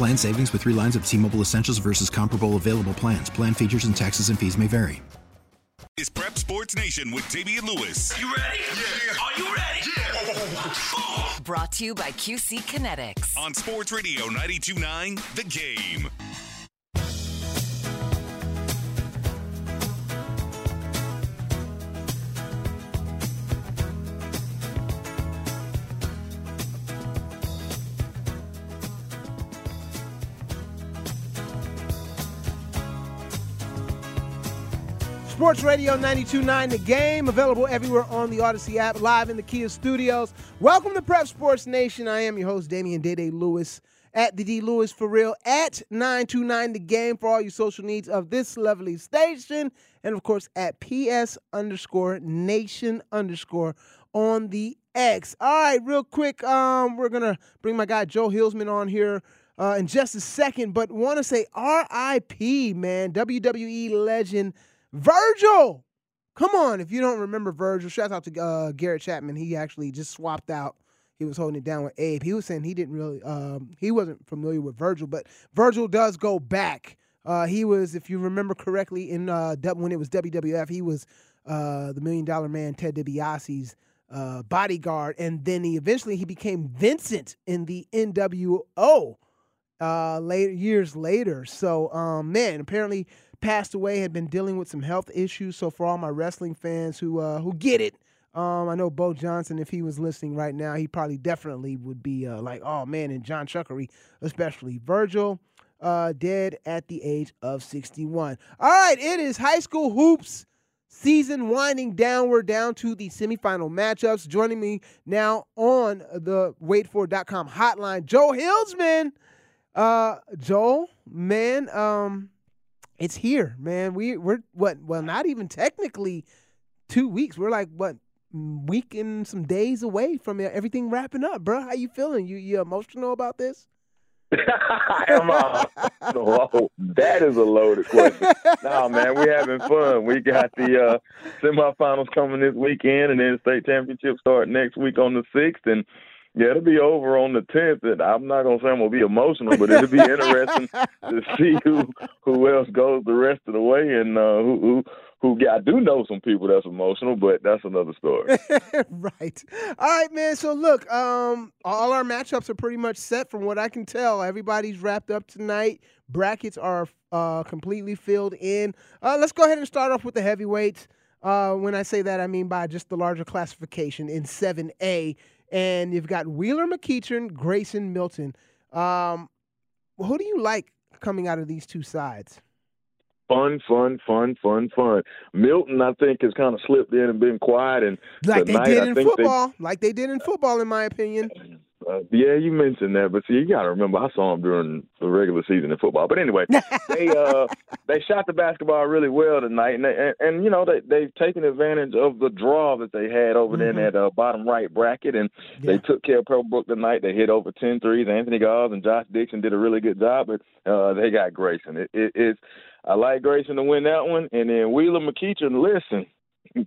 Plan savings with three lines of T Mobile Essentials versus comparable available plans. Plan features and taxes and fees may vary. Is Prep Sports Nation with Damian Lewis. You ready? Yeah. Are you ready? Yeah. Brought to you by QC Kinetics. On Sports Radio 929, The Game. Sports Radio 929 The Game, available everywhere on the Audacy app, live in the Kia studios. Welcome to Prep Sports Nation. I am your host, Damian Dede Lewis, at the D Lewis for real, at 929 The Game for all your social needs of this lovely station, and of course at PS underscore nation underscore on the X. All right, real quick, um, we're gonna bring my guy Joe Hillsman on here. Uh, in just a second, but want to say RIP, man. WWE legend Virgil, come on. If you don't remember Virgil, shout out to uh, Garrett Chapman. He actually just swapped out. He was holding it down with Abe. He was saying he didn't really, um, he wasn't familiar with Virgil, but Virgil does go back. Uh, he was, if you remember correctly, in uh, when it was WWF, he was uh, the Million Dollar Man Ted DiBiase's uh, bodyguard, and then he eventually he became Vincent in the NWO uh, later years later. So, um, man, apparently passed away, had been dealing with some health issues. So for all my wrestling fans who uh, who get it, um, I know Bo Johnson, if he was listening right now, he probably definitely would be uh, like, oh man, and John Chuckery, especially Virgil, uh, dead at the age of 61. All right, it is high school hoops season winding down. We're down to the semifinal matchups. Joining me now on the WadeFord.com hotline, Joe Hillsman. Uh, Joel, man, um, it's here, man. We we're what? Well, not even technically two weeks. We're like what week and some days away from everything wrapping up, bro. How you feeling? You you emotional about this? Am I? Whoa, that is a loaded question. nah, man, we're having fun. We got the uh, semifinals coming this weekend, and then state championship start next week on the sixth, and yeah, it'll be over on the tenth, and I'm not gonna say I'm gonna be emotional, but it'll be interesting to see who who else goes the rest of the way, and uh, who who who I do know some people that's emotional, but that's another story. right. All right, man. So look, um, all our matchups are pretty much set from what I can tell. Everybody's wrapped up tonight. Brackets are uh, completely filled in. Uh, let's go ahead and start off with the heavyweights. Uh, when I say that, I mean by just the larger classification in 7A and you've got Wheeler McEachern, Grayson Milton. Um, who do you like coming out of these two sides? Fun, fun, fun, fun, fun. Milton, I think, has kind of slipped in and been quiet, and like tonight, they did in football, they, like they did in football, in my opinion. Uh, yeah, you mentioned that, but see, you got to remember, I saw them during the regular season in football. But anyway, they uh they shot the basketball really well tonight, and they, and, and you know they they've taken advantage of the draw that they had over mm-hmm. there in that uh, bottom right bracket, and yeah. they took care of Pebblebrook tonight. They hit over 10 threes. Anthony Goss and Josh Dixon did a really good job, but uh, they got Grayson. It, it, it's I like Grayson to win that one, and then Wheeler McEachern. Listen.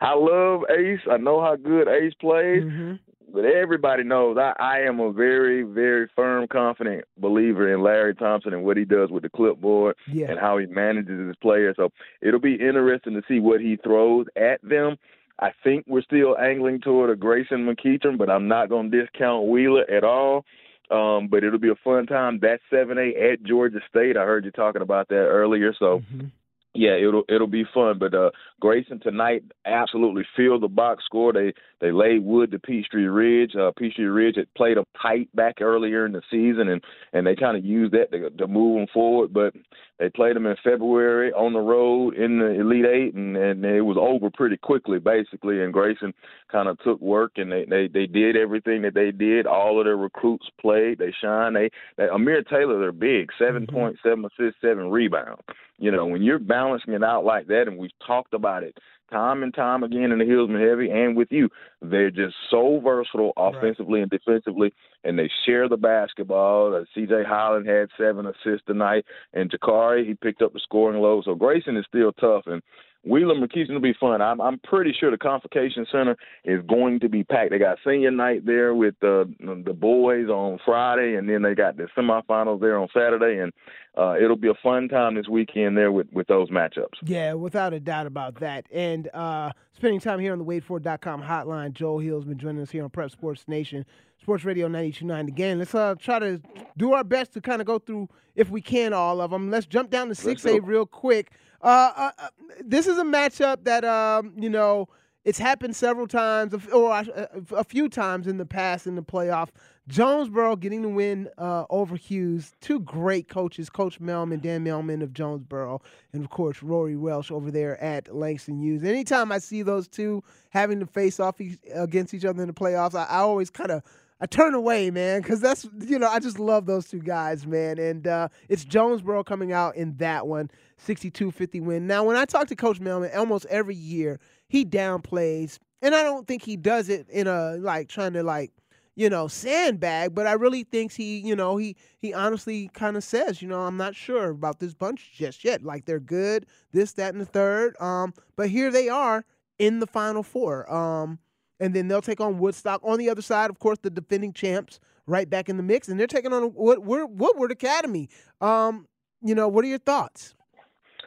I love Ace. I know how good Ace plays. Mm-hmm but everybody knows I, I am a very, very firm, confident believer in Larry Thompson and what he does with the clipboard yeah. and how he manages his players. So it'll be interesting to see what he throws at them. I think we're still angling toward a Grayson McEachern, but I'm not going to discount Wheeler at all. Um, but it'll be a fun time. That's 7A at Georgia State. I heard you talking about that earlier. So mm-hmm yeah, it'll it'll be fun. But uh, Grayson tonight absolutely filled the box score. They they laid wood to Peachtree Ridge. Uh, Peachtree Ridge had played them tight back earlier in the season, and and they kind of used that to, to move them forward. But they played them in February on the road in the Elite Eight, and, and it was over pretty quickly, basically. And Grayson kind of took work, and they, they they did everything that they did. All of their recruits played. They shine. They, they Amir Taylor, they're big. 7.7 mm-hmm. assists, seven rebounds. You know, when you're balancing it out like that, and we've talked about it time and time again in the Hillsman Heavy and with you, they're just so versatile offensively right. and defensively, and they share the basketball. Uh, C.J. Holland had seven assists tonight, and Jakari he picked up the scoring load. So Grayson is still tough, and Wheeler McEachern will be fun. I'm I'm pretty sure the Convocation Center is going to be packed. They got senior night there with the the boys on Friday, and then they got the semifinals there on Saturday, and uh, it'll be a fun time this weekend there with with those matchups. Yeah, without a doubt about that. And uh, spending time here on the WadeFord.com hotline, Joel Hillsman joining us here on Prep Sports Nation. Sports Radio 92.9 again. Let's uh, try to do our best to kind of go through, if we can, all of them. Let's jump down to 6A real quick. Uh, uh, uh, this is a matchup that um, you know it's happened several times, or a few times in the past in the playoff. Jonesboro getting the win uh, over Hughes. Two great coaches, Coach Melman, Dan Melman of Jonesboro, and of course Rory Welsh over there at Langston Hughes. Anytime I see those two having to face off against each other in the playoffs, I, I always kind of I turn away, man, because that's you know I just love those two guys, man, and uh, it's Jonesboro coming out in that one. 62-50 win. Now, when I talk to Coach Melman, almost every year he downplays, and I don't think he does it in a like trying to like you know sandbag, but I really thinks he you know he he honestly kind of says you know I'm not sure about this bunch just yet. Like they're good, this that and the third. Um, but here they are in the final four. Um, and then they'll take on Woodstock on the other side. Of course, the defending champs right back in the mix, and they're taking on Woodward, Woodward Academy. Um, you know, what are your thoughts?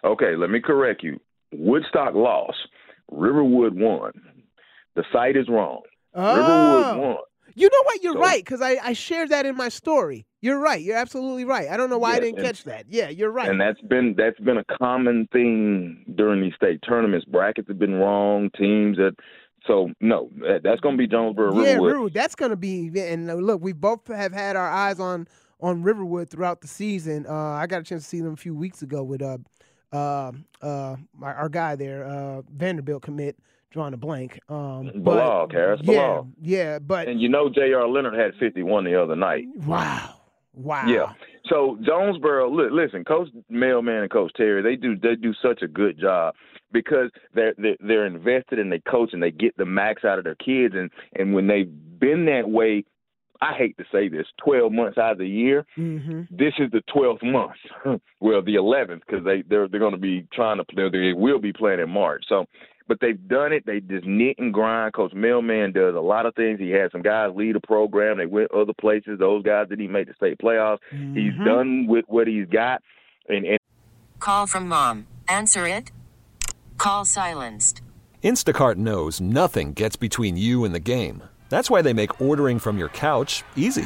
Okay, let me correct you. Woodstock lost. Riverwood won. The site is wrong. Oh. Riverwood won. You know what? You're so, right because I, I shared that in my story. You're right. You're absolutely right. I don't know why yes, I didn't catch that. Yeah, you're right. And that's been that's been a common thing during these state tournaments. Brackets have been wrong. Teams that so no, that's going to be Jonesboro yeah, Riverwood. Riverwood. That's going to be. And look, we both have had our eyes on on Riverwood throughout the season. Uh, I got a chance to see them a few weeks ago with uh, uh, uh, our, our guy there, uh, Vanderbilt commit, drawing a blank. Um, Bilal, Harris yeah, Bilal. Yeah, but and you know J.R. Leonard had 51 the other night. Wow, wow. Yeah. So Jonesboro, look, listen, Coach Melman and Coach Terry, they do they do such a good job because they're they're, they're invested and they coach and they get the max out of their kids and and when they've been that way I hate to say this, 12 months out of the year. Mm-hmm. This is the 12th month. well, the 11th because they they're they're going to be trying to play. They will be playing in March. So, but they've done it. They just knit and grind. Coach Mehlman does a lot of things. He had some guys lead a program. They went other places. Those guys didn't make the state playoffs. Mm-hmm. He's done with what he's got. And, and call from mom. Answer it. Call silenced. Instacart knows nothing gets between you and the game. That's why they make ordering from your couch easy.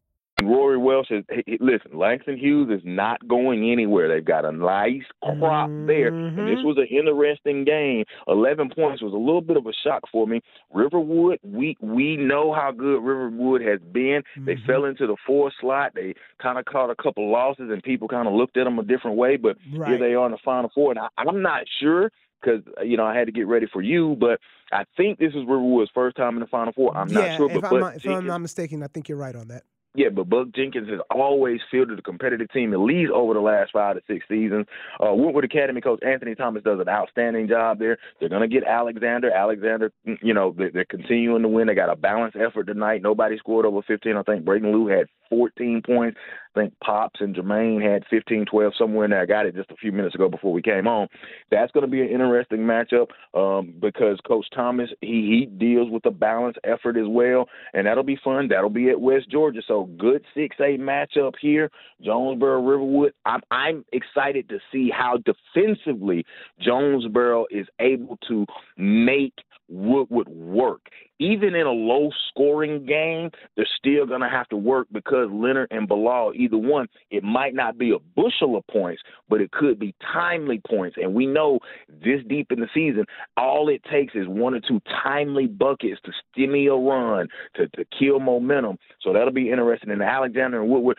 Welsh is he, listen. Langston Hughes is not going anywhere. They've got a nice crop mm-hmm. there, and this was an interesting game. Eleven points was a little bit of a shock for me. Riverwood, we we know how good Riverwood has been. Mm-hmm. They fell into the four slot. They kind of caught a couple losses, and people kind of looked at them a different way. But right. here they are in the final four, and I, I'm not sure because you know I had to get ready for you, but I think this is Riverwood's first time in the Final Four. I'm yeah, not sure, if but, I'm, but if I'm not mistaken, I think you're right on that. Yeah, but Buck Jenkins has always fielded a competitive team, at least over the last five to six seasons. Uh, Woodward Academy coach Anthony Thomas does an outstanding job there. They're going to get Alexander. Alexander, you know, they're, they're continuing to win. They got a balanced effort tonight. Nobody scored over 15. I think Braden Lou had 14 points. I think Pops and Jermaine had 15, 12, somewhere in there. I got it just a few minutes ago before we came on. That's going to be an interesting matchup um, because Coach Thomas, he, he deals with a balanced effort as well, and that'll be fun. That'll be at West Georgia. So good 6A matchup here, Jonesboro, Riverwood. I'm, I'm excited to see how defensively Jonesboro is able to make Woodward work even in a low scoring game, they're still going to have to work because Leonard and Bilal, either one, it might not be a bushel of points, but it could be timely points. And we know this deep in the season, all it takes is one or two timely buckets to stimulate a run, to, to kill momentum. So that'll be interesting. And Alexander and Woodward,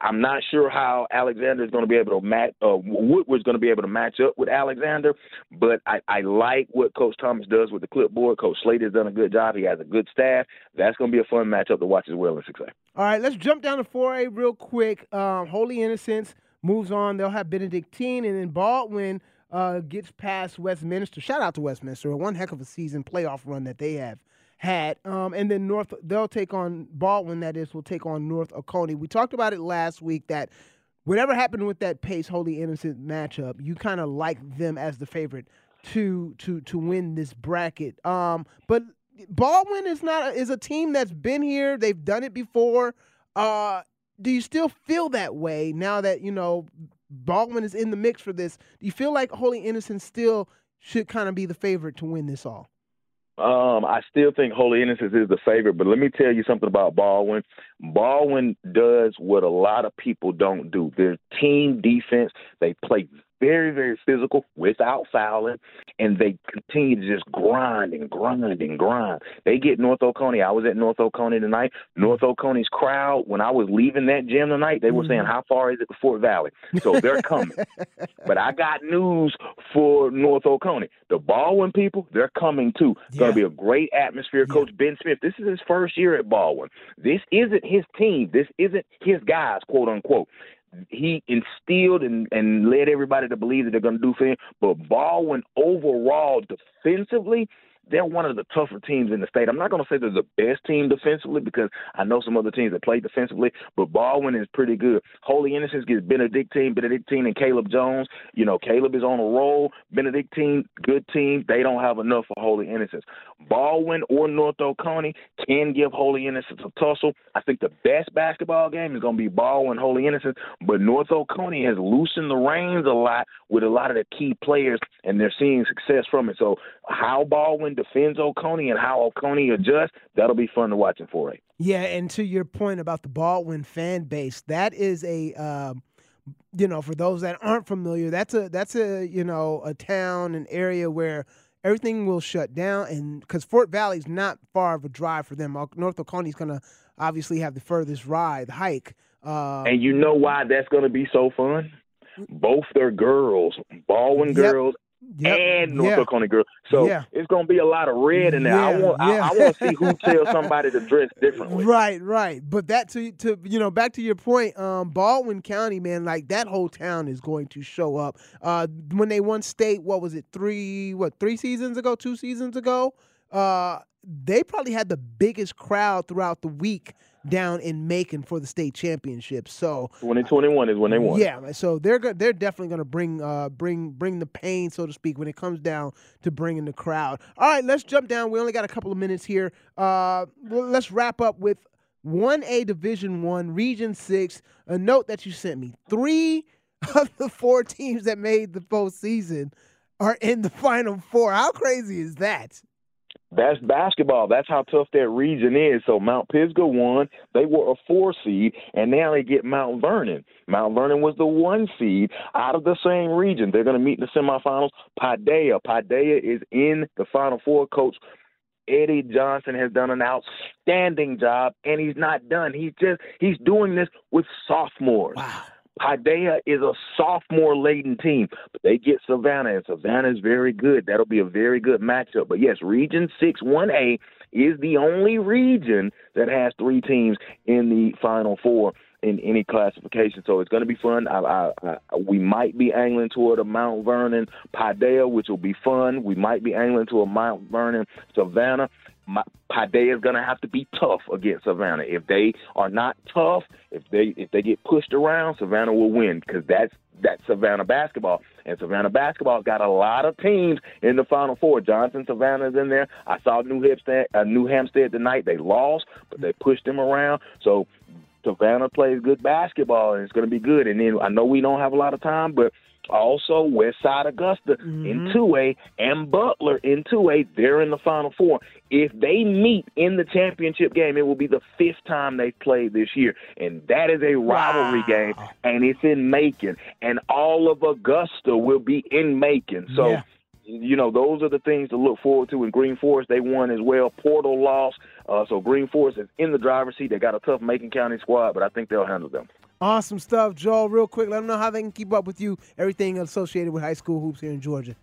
I'm not sure how Alexander is going to be able to match, uh, Woodward's going to be able to match up with Alexander, but I, I like what Coach Thomas does with the clipboard. Coach Slater's done a good job. He has a good staff. That's going to be a fun matchup to watch as well in 6A. All right, let's jump down to 4A real quick. Um, Holy Innocents moves on. They'll have Benedictine, and then Baldwin uh, gets past Westminster. Shout out to Westminster. One heck of a season playoff run that they have had. Um, and then North, they'll take on Baldwin, that is, will take on North Oconee. We talked about it last week that whatever happened with that Pace Holy Innocent matchup, you kind of like them as the favorite to to to win this bracket. Um, but Baldwin is not a, is a team that's been here. They've done it before. Uh, do you still feel that way now that you know Baldwin is in the mix for this? Do you feel like Holy Innocents still should kind of be the favorite to win this all? Um, I still think Holy Innocents is the favorite, but let me tell you something about Baldwin. Baldwin does what a lot of people don't do. Their team defense, they play very, very physical without fouling, and they continue to just grind and grind and grind. They get North Oconee. I was at North Oconee tonight. North Oconee's crowd, when I was leaving that gym tonight, they were saying, mm-hmm. How far is it to Fort Valley? So they're coming. but I got news for North Oconee. The Baldwin people, they're coming too. It's yeah. going to be a great atmosphere. Yeah. Coach Ben Smith, this is his first year at Baldwin. This isn't his team. This isn't his guys, quote unquote he instilled and, and led everybody to believe that they're going to do for him. But Baldwin overall defensively, they're one of the tougher teams in the state. I'm not going to say they're the best team defensively because I know some other teams that play defensively, but Baldwin is pretty good. Holy Innocents gets Benedictine, Benedictine, and Caleb Jones. You know, Caleb is on a roll. Benedictine, good team. They don't have enough for Holy Innocents. Baldwin or North Oconee can give Holy Innocents a tussle. I think the best basketball game is going to be Baldwin, Holy Innocents, but North Oconee has loosened the reins a lot with a lot of the key players, and they're seeing success from it. So how Baldwin defends Oconee and how Oconee adjusts, that'll be fun to watch in 4A. Yeah, and to your point about the Baldwin fan base, that is a um, you know, for those that aren't familiar, that's a that's a you know a town, an area where everything will shut down, and because Fort Valley's not far of a drive for them, North Oconee's gonna obviously have the furthest ride hike. Um, and you know why that's gonna be so fun? Both their girls, Baldwin yep. girls Yep. and North yeah. Girls. So yeah. it's going to be a lot of red in there. Yeah. I want yeah. I, I, want to see who tells somebody to dress differently. Right, right. But that to to you know back to your point, um, Baldwin County, man, like that whole town is going to show up. Uh, when they won state, what was it? Three what? Three seasons ago? Two seasons ago? Uh, they probably had the biggest crowd throughout the week down in Macon for the state championship. So 2021 is when they won. Yeah, so they're go- they're definitely going to bring uh bring bring the pain, so to speak, when it comes down to bringing the crowd. All right, let's jump down. We only got a couple of minutes here. Uh, let's wrap up with 1A Division One, Region Six. A note that you sent me: three of the four teams that made the postseason are in the Final Four. How crazy is that? That's basketball. That's how tough that region is. So Mount Pisgah won. They were a four seed, and now they get Mount Vernon. Mount Vernon was the one seed out of the same region. They're going to meet in the semifinals. Paideia. Paideia is in the Final Four. Coach Eddie Johnson has done an outstanding job, and he's not done. He's just he's doing this with sophomores. Wow. Paideia is a sophomore laden team, but they get Savannah, and Savannah is very good. That'll be a very good matchup. But yes, Region 6 1A is the only region that has three teams in the Final Four in any classification. So it's going to be fun. I, I, I, we might be angling toward a Mount Vernon Paideia, which will be fun. We might be angling to a Mount Vernon Savannah. Paideia is going to have to be tough against Savannah. If they are not tough, if they if they get pushed around, Savannah will win because that's that's Savannah basketball. And Savannah basketball got a lot of teams in the Final Four. Johnson Savannah's in there. I saw New Hampstead, uh, New Hampstead tonight. They lost, but they pushed them around. So Savannah plays good basketball, and it's going to be good. And then I know we don't have a lot of time, but also West Side Augusta mm-hmm. in 2A and Butler in 2A. They're in the Final Four. If they meet in the championship game, it will be the fifth time they've played this year. And that is a rivalry wow. game, and it's in Macon. And all of Augusta will be in Macon. So. Yeah you know, those are the things to look forward to. In Green Forest, they won as well. Portal lost, uh, so Green Forest is in the driver's seat. They got a tough Macon County squad, but I think they'll handle them. Awesome stuff, Joel. Real quick, let them know how they can keep up with you, everything associated with high school hoops here in Georgia.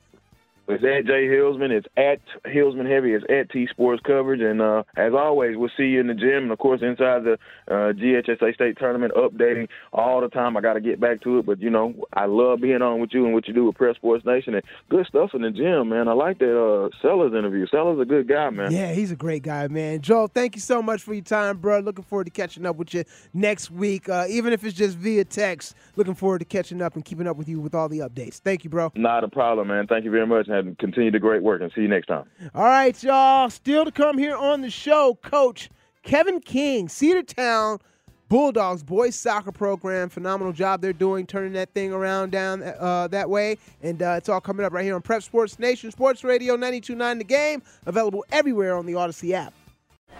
It's at Jay Hillsman. It's at Hillsman Heavy. It's at T Sports Coverage. And uh, as always, we'll see you in the gym and, of course, inside the uh, GHSA State Tournament, updating all the time. I got to get back to it. But, you know, I love being on with you and what you do with Prep Sports Nation. And good stuff in the gym, man. I like that uh, Sellers interview. Sellers a good guy, man. Yeah, he's a great guy, man. Joel, thank you so much for your time, bro. Looking forward to catching up with you next week, uh, even if it's just via text. Looking forward to catching up and keeping up with you with all the updates. Thank you, bro. Not a problem, man. Thank you very much. And continue the great work and see you next time. All right, y'all. Still to come here on the show, Coach Kevin King, Cedartown Bulldogs boys soccer program. Phenomenal job they're doing, turning that thing around down uh, that way. And uh, it's all coming up right here on Prep Sports Nation, Sports Radio 92.9 The Game, available everywhere on the Audacy app.